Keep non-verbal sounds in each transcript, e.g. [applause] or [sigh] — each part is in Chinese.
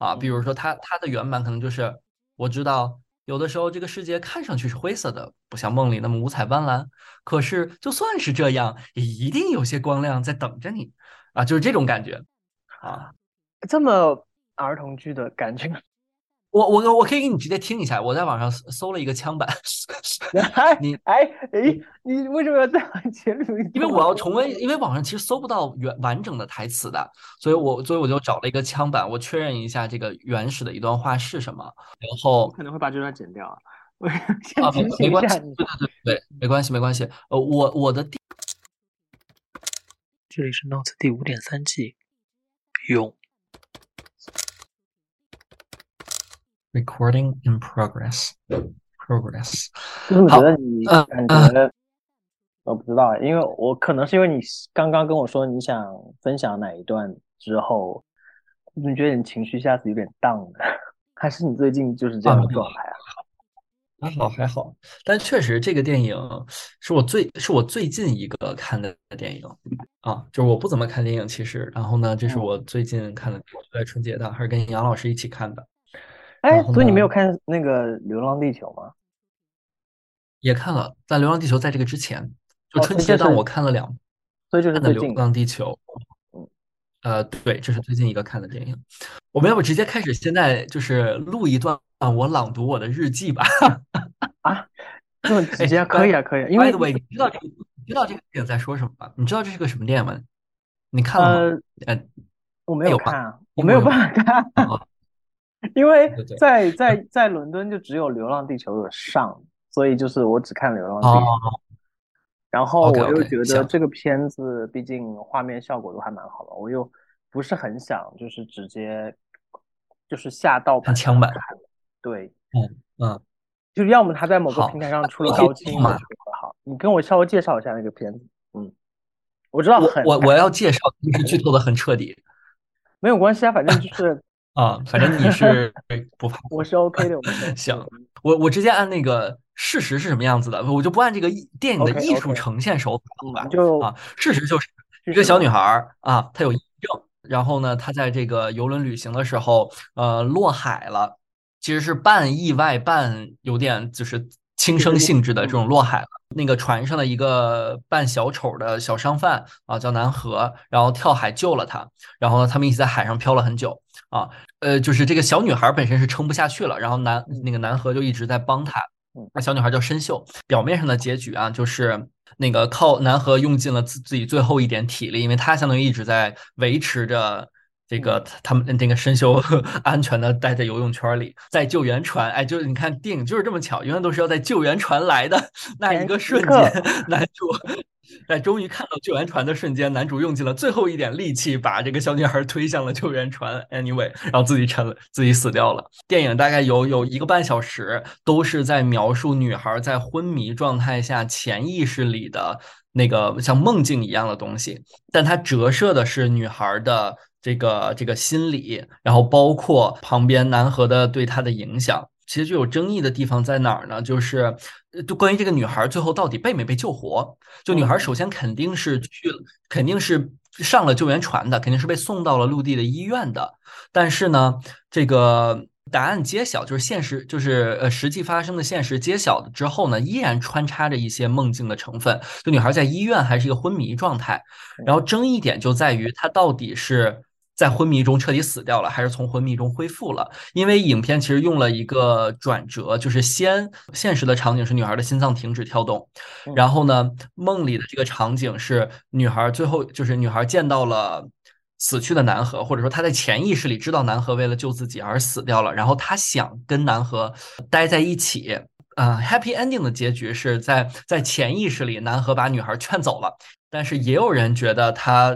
啊，比如说它它的原版可能就是我知道有的时候这个世界看上去是灰色的，不像梦里那么五彩斑斓，可是就算是这样，也一定有些光亮在等着你。啊，就是这种感觉。啊，这么儿童剧的感觉。我我我可以给你直接听一下，我在网上搜了一个枪版。[laughs] 你哎哎，你为什么要在节目里？因为我要重温，因为网上其实搜不到原完整的台词的，所以我所以我就找了一个枪版，我确认一下这个原始的一段话是什么。然后可能会把这段剪掉啊。啊，没关系，对对对对，没关系没关系。呃，我我的第，这里是 Notes 第五点三季，用。Recording in progress. Progress. 就是觉得你感觉，我不知道，因为我可能是因为你刚刚跟我说你想分享哪一段之后，你觉得你情绪一下子有点 down 还是你最近就是这样的状态啊？还好还好，但确实这个电影是我最是我最近一个看的电影啊，就是我不怎么看电影其实，然后呢，这是我最近看的，在春节档，还是跟杨老师一起看的。哎，所以你没有看那个《流浪地球》吗？也看了，在《流浪地球》在这个之前，就春节档我看了两，所以就是《流浪地球》。嗯，呃，对，这是最近一个看的电影。我们要不直接开始，现在就是录一段我朗读我的日记吧？啊，[laughs] 这么直接可以啊，可以。啊因为你知道这个，你知道这个电影在说什么吗？你知道这是个什么电影吗？你看了吗？呃，我没有看，我没有办法看。因为在在在伦敦就只有《流浪地球》有上，所以就是我只看《流浪地球》，然后我又觉得这个片子毕竟画面效果都还蛮好的，我又不是很想就是直接就是下盗版枪版，对，嗯嗯，就要么他在某个平台上出了高清嘛，好，你跟我稍微介绍一下那个片子，嗯，我知道很我我要介绍，就是剧透的很彻底，没有关系啊，反正就是。啊，反正你是 [laughs] 不怕，我是 OK 的。[laughs] 行，我我直接按那个事实是什么样子的，我就不按这个电影的艺术呈现手法就啊，事实就是一个小女孩啊，她有抑郁症，然后呢，她在这个游轮旅行的时候，呃，落海了，其实是半意外半有点就是轻生性质的这种落海了。那个船上的一个扮小丑的小商贩啊，叫南河，然后跳海救了她，然后呢，他们一起在海上漂了很久啊，呃，就是这个小女孩本身是撑不下去了，然后南那个南河就一直在帮她。那小女孩叫申秀，表面上的结局啊，就是那个靠南河用尽了自自己最后一点体力，因为他相当于一直在维持着。这个他们那个申秀 [laughs] 安全的待在游泳圈里，在救援船，哎，就是你看电影就是这么巧，永远都是要在救援船来的 [laughs] 那一个瞬间，男主在终于看到救援船的瞬间，男主用尽了最后一点力气，把这个小女孩推向了救援船，anyway，然后自己沉了，自己死掉了。电影大概有有一个半小时，都是在描述女孩在昏迷状态下潜意识里的那个像梦境一样的东西，但它折射的是女孩的。这个这个心理，然后包括旁边南河的对他的影响，其实就有争议的地方在哪儿呢？就是，就关于这个女孩最后到底被没被救活？就女孩首先肯定是去，肯定是上了救援船的，肯定是被送到了陆地的医院的。但是呢，这个。答案揭晓，就是现实，就是呃，实际发生的现实揭晓之后呢，依然穿插着一些梦境的成分。就女孩在医院还是一个昏迷状态，然后争议点就在于她到底是在昏迷中彻底死掉了，还是从昏迷中恢复了？因为影片其实用了一个转折，就是先现实的场景是女孩的心脏停止跳动，然后呢，梦里的这个场景是女孩最后就是女孩见到了。死去的南河，或者说她在潜意识里知道南河为了救自己而死掉了，然后她想跟南河待在一起。啊，happy ending 的结局是在在潜意识里，南河把女孩劝走了。但是也有人觉得他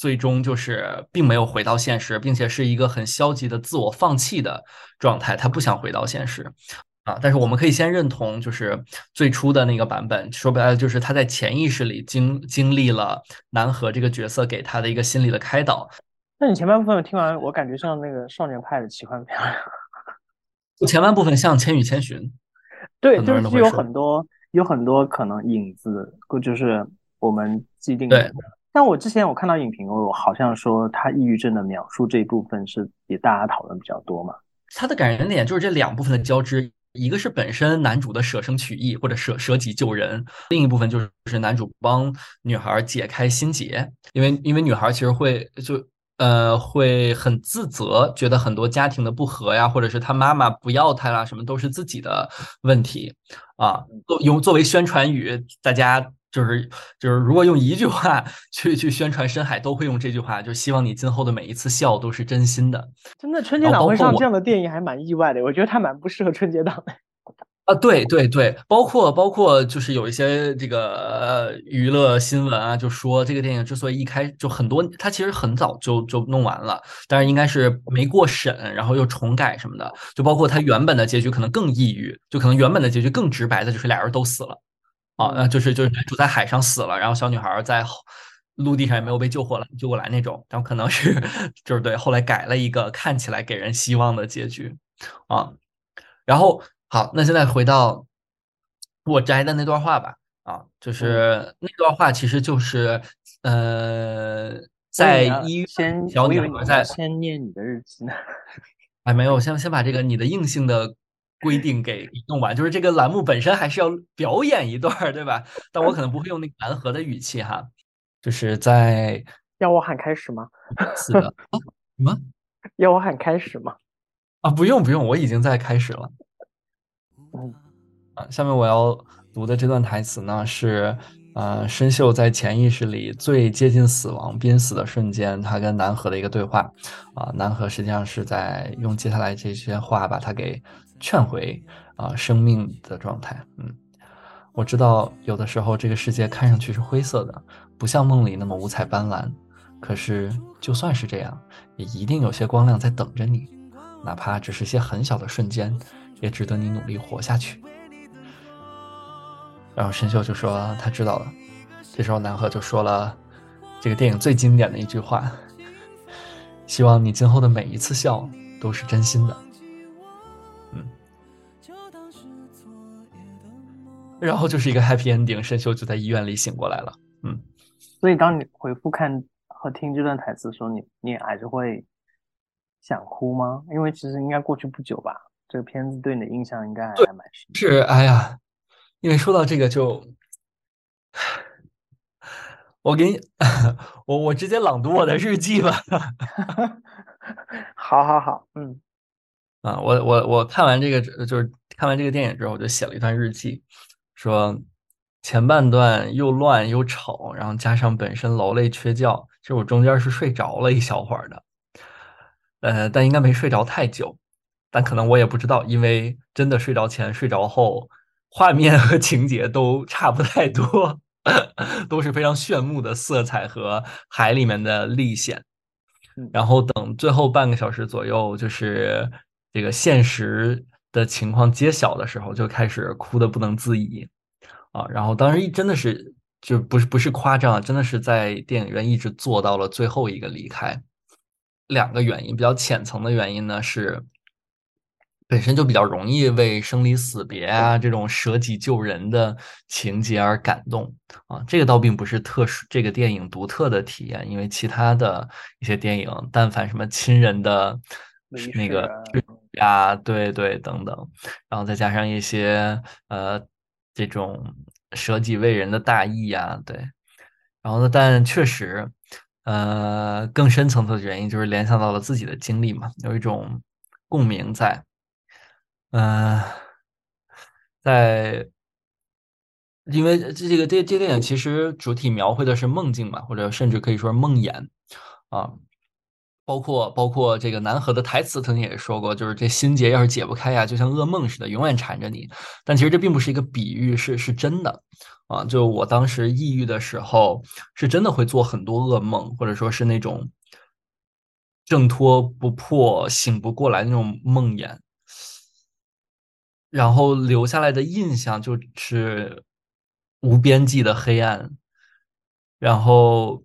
最终就是并没有回到现实，并且是一个很消极的自我放弃的状态，他不想回到现实。啊，但是我们可以先认同，就是最初的那个版本，说白了就是他在潜意识里经经历了南河这个角色给他的一个心理的开导。那你前半部分听完，我感觉像那个少年派的奇幻片。前半部分像《千与千寻》，[laughs] 对，就是有很多有很多可能影子，就是我们既定的但我之前我看到影评，我好像说他抑郁症的描述这一部分是比大家讨论比较多嘛。他的感人点就是这两部分的交织，一个是本身男主的舍生取义或者舍舍己救人，另一部分就是是男主帮女孩解开心结，因为因为女孩其实会就呃会很自责，觉得很多家庭的不和呀，或者是他妈妈不要他啦，什么都是自己的问题啊，作用作为宣传语，大家。就是就是，如果用一句话 [laughs] 去去宣传深海，都会用这句话，就希望你今后的每一次笑都是真心的。真的，春节档会上这样的电影还蛮意外的，我觉得它蛮不适合春节档的。[laughs] 啊，对对对，包括包括就是有一些这个呃娱乐新闻啊，就说这个电影之所以一开就很多，它其实很早就就弄完了，但是应该是没过审，然后又重改什么的，就包括它原本的结局可能更抑郁，就可能原本的结局更直白的就是俩人都死了。啊，那就是就是男主在海上死了，然后小女孩在陆地上也没有被救活来，救过来那种，然后可能是就是对，后来改了一个看起来给人希望的结局啊。然后好，那现在回到我摘的那段话吧，啊，就是那段话其实就是呃，在医院小女孩在先念你的日记呢，哎，没有，先先把这个你的硬性的。规定给弄完，就是这个栏目本身还是要表演一段，对吧？但我可能不会用那个南河的语气哈，就是在要我喊开始吗？[laughs] 是的，什么？要我喊开始吗？啊，不用不用，我已经在开始了。嗯，啊，下面我要读的这段台词呢是。呃，申秀在潜意识里最接近死亡、濒死的瞬间，他跟南河的一个对话。啊，南河实际上是在用接下来这些话把他给劝回啊生命的状态。嗯，我知道有的时候这个世界看上去是灰色的，不像梦里那么五彩斑斓。可是就算是这样，也一定有些光亮在等着你，哪怕只是些很小的瞬间，也值得你努力活下去。然后申秀就说他知道了，这时候南河就说了这个电影最经典的一句话：“ [laughs] 希望你今后的每一次笑都是真心的。”然后就是一个 happy ending，申秀就在医院里醒过来了。嗯，所以当你回复看和听这段台词的时候，你你还是会想哭吗？因为其实应该过去不久吧，这个片子对你的印象应该还蛮深。是，哎呀。因为说到这个，就我给你，[laughs] 我我直接朗读我的日记吧。[laughs] 好好好，嗯，啊，我我我看完这个，就是看完这个电影之后，我就写了一段日记，说前半段又乱又吵，然后加上本身劳累缺觉，其实我中间是睡着了一小会儿的，呃，但应该没睡着太久，但可能我也不知道，因为真的睡着前、睡着后。画面和情节都差不太多，[laughs] 都是非常炫目的色彩和海里面的历险。然后等最后半个小时左右，就是这个现实的情况揭晓的时候，就开始哭的不能自已啊！然后当时真的是就不是不是夸张，真的是在电影院一直坐到了最后一个离开。两个原因，比较浅层的原因呢是。本身就比较容易为生离死别啊这种舍己救人的情节而感动啊，这个倒并不是特殊这个电影独特的体验，因为其他的一些电影，但凡什么亲人的那个呀，对对等等，然后再加上一些呃这种舍己为人的大义呀，对，然后呢，但确实呃更深层次的原因就是联想到了自己的经历嘛，有一种共鸣在。嗯，在，因为这这个这这电影其实主体描绘的是梦境嘛，或者甚至可以说是梦魇。啊，包括包括这个南河的台词曾经也说过，就是这心结要是解不开呀，就像噩梦似的，永远缠着你。但其实这并不是一个比喻，是是真的啊。就我当时抑郁的时候，是真的会做很多噩梦，或者说是那种挣脱不破、醒不过来那种梦魇。然后留下来的印象就是无边际的黑暗，然后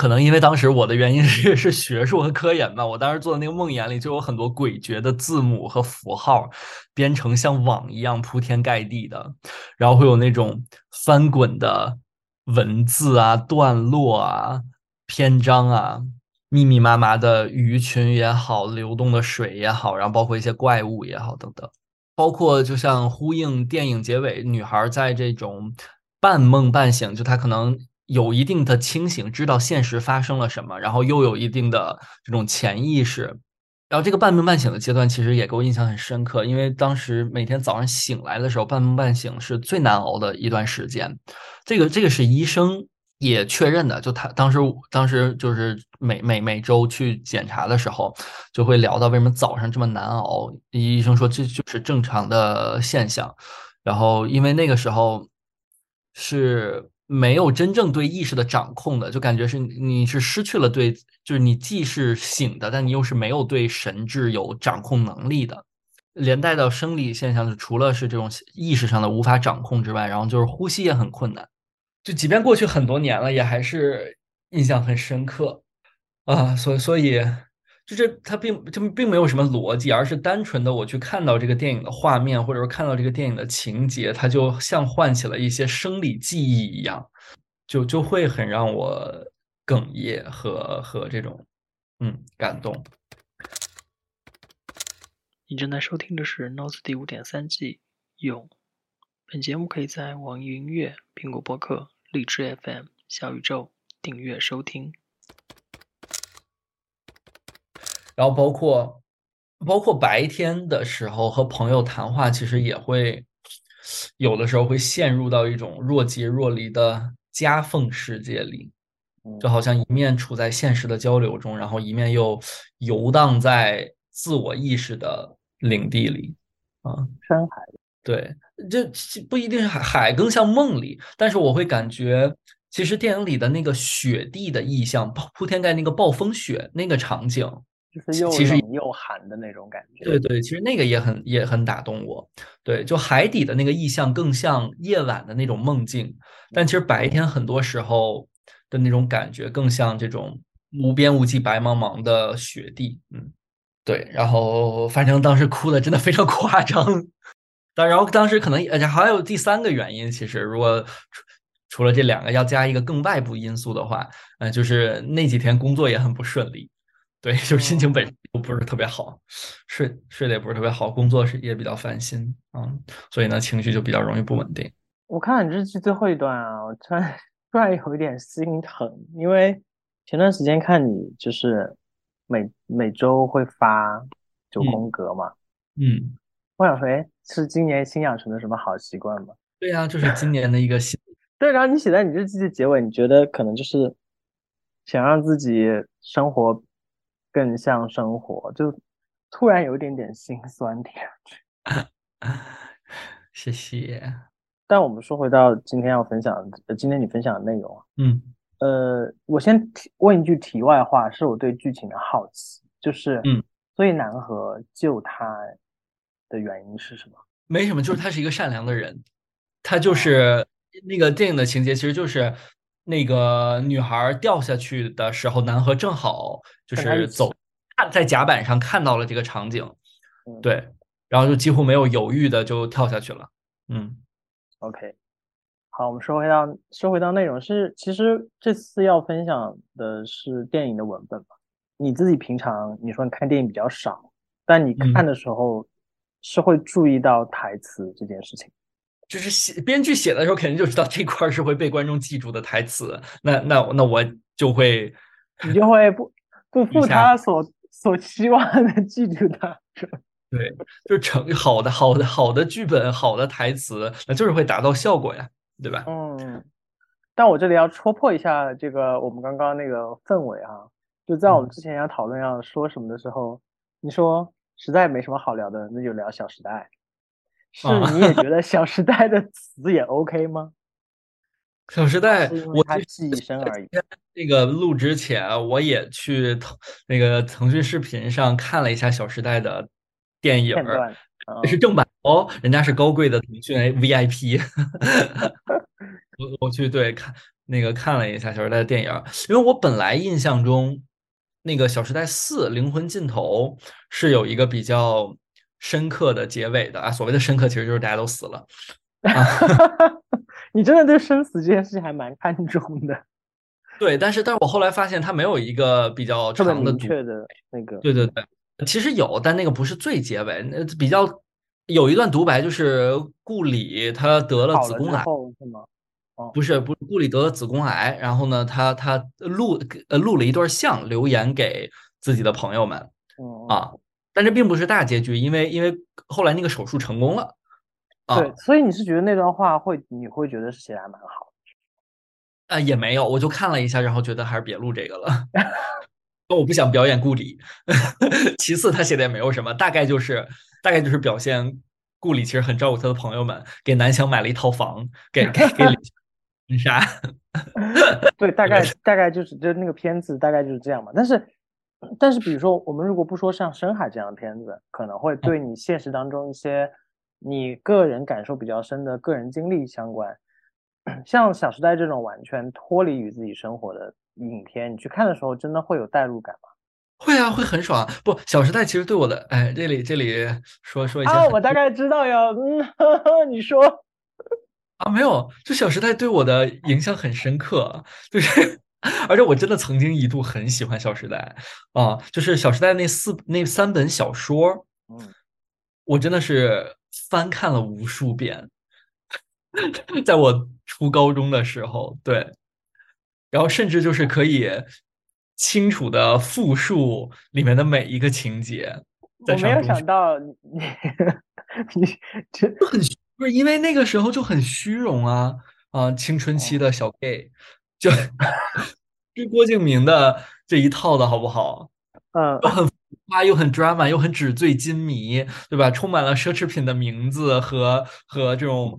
可能因为当时我的原因是 [laughs] 是学术和科研吧，我当时做的那个梦魇里就有很多诡谲的字母和符号编成像网一样铺天盖地的，然后会有那种翻滚的文字啊、段落啊、篇章啊，密密麻麻的鱼群也好，流动的水也好，然后包括一些怪物也好等等，包括就像呼应电影结尾，女孩在这种半梦半醒，就她可能有一定的清醒，知道现实发生了什么，然后又有一定的这种潜意识。然后这个半梦半醒的阶段，其实也给我印象很深刻，因为当时每天早上醒来的时候，半梦半醒是最难熬的一段时间。这个这个是医生也确认的，就他当时当时就是每每每周去检查的时候，就会聊到为什么早上这么难熬。医生说这就是正常的现象。然后因为那个时候是。没有真正对意识的掌控的，就感觉是你是失去了对，就是你既是醒的，但你又是没有对神智有掌控能力的，连带到生理现象，就除了是这种意识上的无法掌控之外，然后就是呼吸也很困难，就即便过去很多年了，也还是印象很深刻啊，所所以。就这它并就并没有什么逻辑，而是单纯的我去看到这个电影的画面，或者说看到这个电影的情节，它就像唤起了一些生理记忆一样，就就会很让我哽咽和和这种嗯感动。你正在收听的是《Notes》第五点三季用。本节目可以在网易云音乐、苹果播客、荔枝 FM、小宇宙订阅收听。然后包括，包括白天的时候和朋友谈话，其实也会有的时候会陷入到一种若即若离的夹缝世界里，就好像一面处在现实的交流中，然后一面又游荡在自我意识的领地里，啊，山海，对，这不一定是海，海更像梦里，但是我会感觉，其实电影里的那个雪地的意象，铺天盖那个暴风雪那个场景。就是又冷又寒的那种感觉。对对，其实那个也很也很打动我。对，就海底的那个意象更像夜晚的那种梦境，但其实白天很多时候的那种感觉更像这种无边无际、白茫茫的雪地。嗯，对。然后反正当时哭的真的非常 [laughs] 夸张。但然后当时可能而且还有第三个原因，其实如果除除了这两个要加一个更外部因素的话，嗯，就是那几天工作也很不顺利。对，就是心情本身都不是特别好，睡睡得也不是特别好，工作是也比较烦心啊，所以呢，情绪就比较容易不稳定。我看你日记最后一段啊，我突然突然有一点心疼，因为前段时间看你就是每每周会发九宫格嘛，嗯，我想说，哎，是今年新养成的什么好习惯吗？对呀，就是今年的一个新。[laughs] 对，然后你写在你日记的结尾，你觉得可能就是想让自己生活。更像生活，就突然有一点点心酸听上去。谢谢。但我们说回到今天要分享，呃，今天你分享的内容啊，嗯，呃，我先问一句题外话，是我对剧情的好奇，就是，嗯，所以南河救他的原因是什么？没什么，就是他是一个善良的人，他就是那个电影的情节，其实就是。那个女孩掉下去的时候，南河正好就是走看在甲板上看到了这个场景，对，然后就几乎没有犹豫的就跳下去了。嗯，OK，好，我们说回到说回到内容是，其实这次要分享的是电影的文本嘛？你自己平常你说你看电影比较少，但你看的时候是会注意到台词这件事情。就是写编剧写的时候，肯定就知道这块是会被观众记住的台词。那那那我就会，你就会不不负他所所期望的记住他。[laughs] 对，就是成好的好的好的剧本，好的台词，那就是会达到效果呀，对吧？嗯。但我这里要戳破一下这个我们刚刚那个氛围啊，就在我们之前要讨论要说什么的时候，你说实在没什么好聊的，那就聊《小时代》。是，你也觉得《小时代》的词也 OK 吗？[laughs]《小时代》，我记忆深而已。[laughs] 那个录之前，我也去腾那个腾讯视频上看了一下《小时代》的电影，是正版哦，人家是高贵的腾讯 VIP。[laughs] 我我去对看那个看了一下《小时代》的电影，因为我本来印象中那个《小时代四：灵魂尽头》是有一个比较。深刻的结尾的啊，所谓的深刻其实就是大家都死了，[laughs] 你真的对生死这件事情还蛮看重的。[laughs] 对，但是但是我后来发现它没有一个比较长的、明确的那个。对对对，其实有，但那个不是最结尾，那比较有一段独白，就是顾里他得了子宫癌，是吗？不是，不是顾里得了子宫癌，然后呢，他他录呃录了一段像，留言给自己的朋友们啊，但这并不是大结局，因为因为后来那个手术成功了。对，所以你是觉得那段话会你会觉得是写的还蛮好。啊，也没有，我就看了一下，然后觉得还是别录这个了。[laughs] 我不想表演顾里。[laughs] 其次，他写的也没有什么，大概就是大概就是表现顾里其实很照顾他的朋友们，给南翔买了一套房，给给给婚纱。[laughs] 对，大概大概就是就那个片子大概就是这样嘛。但是但是，比如说我们如果不说像《深海》这样的片子，可能会对你现实当中一些你个人感受比较深的个人经历相关。[clears throat] 像《小时代》这种完全脱离于自己生活的影片，你去看的时候，真的会有代入感吗？会啊，会很爽。不，《小时代》其实对我的，哎，这里这里说说一下。啊，我 [laughs] 大概知道呀。嗯，[laughs] 你说啊，没有，就《小时代》对我的影响很深刻，就是，[laughs] 而且我真的曾经一度很喜欢《小时代》啊，就是《小时代》那四那三本小说，嗯，我真的是翻看了无数遍。[laughs] 在我初高中的时候，对，然后甚至就是可以清楚的复述里面的每一个情节。我没有想到你 [laughs] 你这很不是因为那个时候就很虚荣啊啊，青春期的小 gay 就就郭敬明的这一套的好不好？嗯，又很浮夸，又很 drama，又很纸醉金迷，对吧？充满了奢侈品的名字和和这种。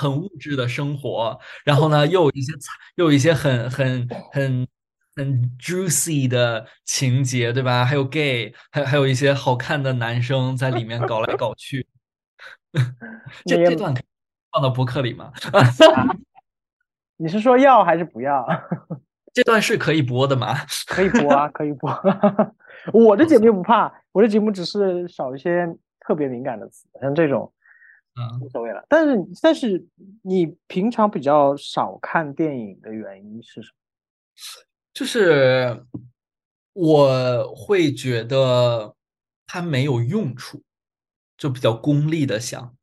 很物质的生活，然后呢，又有一些又有一些很很很很 juicy 的情节，对吧？还有 gay，还还有一些好看的男生在里面搞来搞去。[laughs] 这这段放到博客里吗？[laughs] 你是说要还是不要？[laughs] 这段是可以播的吗？[laughs] 可以播啊，可以播。[laughs] 我的节目不怕，我的节目只是少一些特别敏感的词，像这种。嗯无所谓了，但是但是你平常比较少看电影的原因是什么？就是我会觉得它没有用处，就比较功利的想，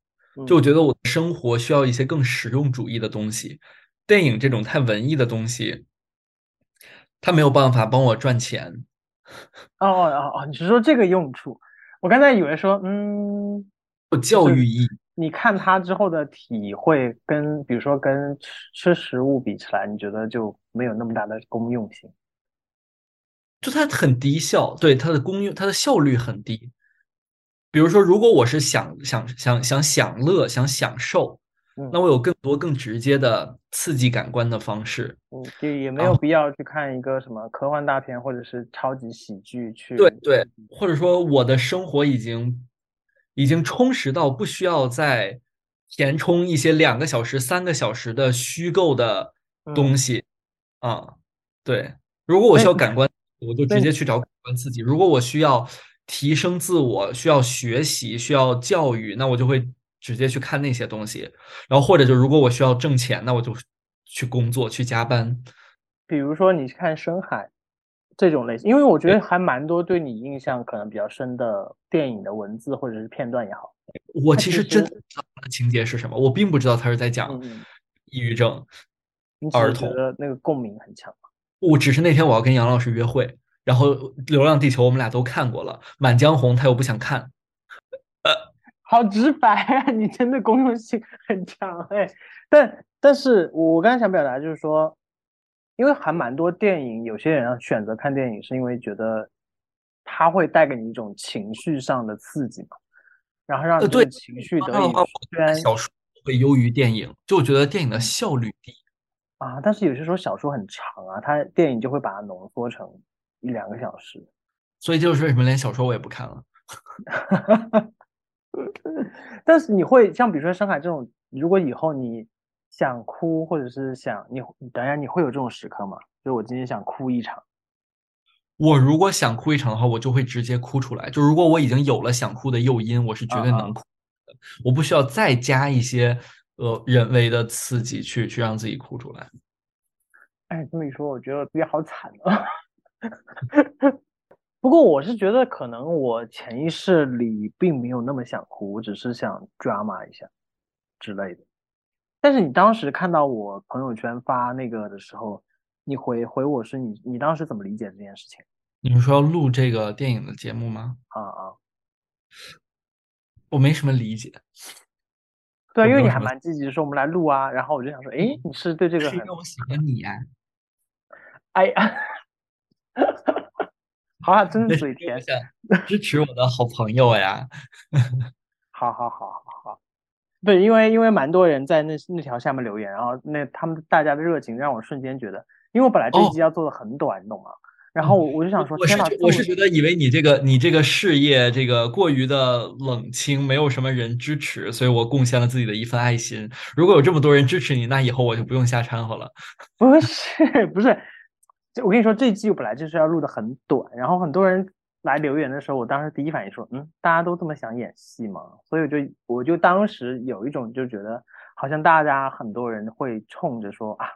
就我觉得我的生活需要一些更实用主义的东西，电影这种太文艺的东西，它没有办法帮我赚钱。哦哦哦，你是说这个用处？我刚才以为说，嗯，有教育意义。你看它之后的体会，跟比如说跟吃吃食物比起来，你觉得就没有那么大的功用性？就它很低效，对它的功用，它的效率很低。比如说，如果我是想想想想享乐、想享受，那我有更多更直接的刺激感官的方式。嗯，就也没有必要去看一个什么科幻大片或者是超级喜剧去。对对，或者说我的生活已经。已经充实到不需要再填充一些两个小时、三个小时的虚构的东西啊。对，如果我需要感官，我就直接去找感官刺激；如果我需要提升自我、需要学习、需要教育，那我就会直接去看那些东西。然后或者就如果我需要挣钱，那我就去工作、去加班。比如说你看《深海》。这种类型，因为我觉得还蛮多对你印象可能比较深的电影的文字或者是片段也好。我其实真的情节是什么，我并不知道他是在讲抑郁症儿童的那个共鸣很强。我只是那天我要跟杨老师约会，然后《流浪地球》我们俩都看过了，《满江红》他又不想看。[laughs] 好直白啊！[laughs] 你真的公用性很强哎。但但是我刚才想表达就是说。因为还蛮多电影，有些人选择看电影是因为觉得它会带给你一种情绪上的刺激嘛，然后让你对情绪得以。虽然小说会优于电影，就我觉得电影的效率低啊，但是有些时候小说很长啊，它电影就会把它浓缩成一两个小时，所以就是为什么连小说我也不看了。[laughs] [laughs] 但是你会像比如说《深海》这种，如果以后你。想哭，或者是想你，等下你会有这种时刻吗？就是我今天想哭一场。我如果想哭一场的话，我就会直接哭出来。就如果我已经有了想哭的诱因，我是绝对能哭的。我不需要再加一些呃人为的刺激去去让自己哭出来。哎，这么一说，我觉得自己好惨啊。[laughs] 不过我是觉得，可能我潜意识里并没有那么想哭，我只是想 drama 一下之类的。但是你当时看到我朋友圈发那个的时候，你回回我是你你当时怎么理解这件事情？你是说要录这个电影的节目吗？啊啊，我没什么理解。对，因为你还蛮积极，说我们来录啊。然后我就想说，哎，你是对这个？是因为我喜欢你呀。哎呀，[laughs] 好啊，真是嘴甜，支持我的好朋友呀。[laughs] [laughs] 好好好好好，对，因为因为蛮多人在那那条下面留言，然后那他们大家的热情让我瞬间觉得，因为我本来这一集要做的很短，你懂吗？然后我我就想说，天哪！我是觉得以为你这个你这个事业这个过于的冷清，没有什么人支持，所以我贡献了自己的一份爱心。如果有这么多人支持你，那以后我就不用瞎掺和了。不 [laughs] 是不是，我跟你说，这一季本来就是要录的很短，然后很多人来留言的时候，我当时第一反应说，嗯，大家都这么想演戏吗？所以我就我就当时有一种就觉得，好像大家很多人会冲着说啊。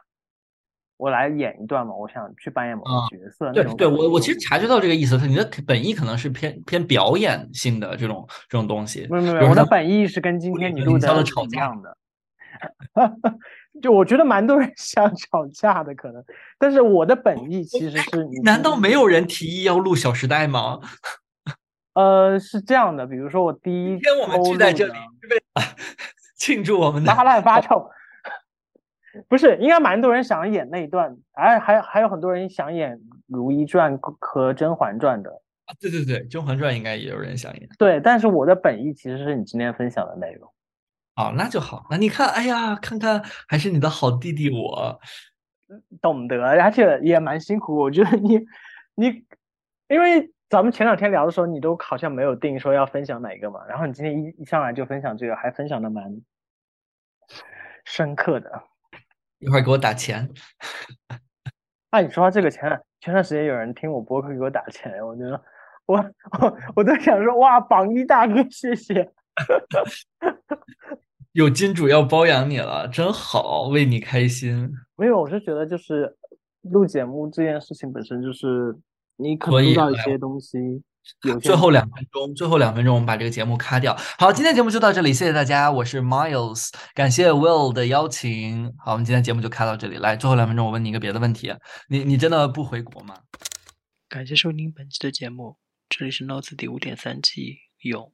我来演一段嘛，我想去扮演某个角色。对对，我我其实察觉到这个意思，你的本意可能是偏偏表演性的这种这种东西。没有没有，我的本意是跟今天你录的一样的。[laughs] 就我觉得蛮多人 [laughs] 想吵架的可能，但是我的本意其实是……难道没有人提议要录《小时代》吗？[laughs] 呃，是这样的，比如说我第一天我们聚在这里是为了庆祝我们的发烂发臭。不是，应该蛮多人想演那一段，哎，还还有很多人想演《如懿传》和《甄嬛传》的啊。对对对，《甄嬛传》应该也有人想演。对，但是我的本意其实是你今天分享的内容。哦，那就好。那你看，哎呀，看看还是你的好弟弟我懂得，而且也蛮辛苦。我觉得你你，因为咱们前两天聊的时候，你都好像没有定说要分享哪个嘛，然后你今天一一上来就分享这个，还分享的蛮深刻的。一会儿给我打钱。啊，你说这个钱，前段时间有人听我播客给我打钱，我觉得我我我在想说，哇，榜一大哥，谢谢。[laughs] 有金主要包养你了，真好，为你开心。没有，我是觉得就是录节目这件事情本身就是你可能遇到一些东西。最后两分钟，最后两分钟，我们把这个节目卡掉。好，今天节目就到这里，谢谢大家，我是 Miles，感谢 Will 的邀请。好，我们今天节目就开到这里。来，最后两分钟，我问你一个别的问题，你你真的不回国吗？感谢收听本期的节目，这里是 Notes 第五点三季勇。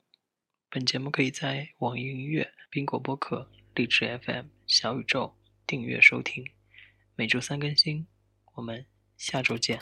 本节目可以在网易云音乐、苹果播客、荔枝 FM、小宇宙订阅收听，每周三更新。我们下周见。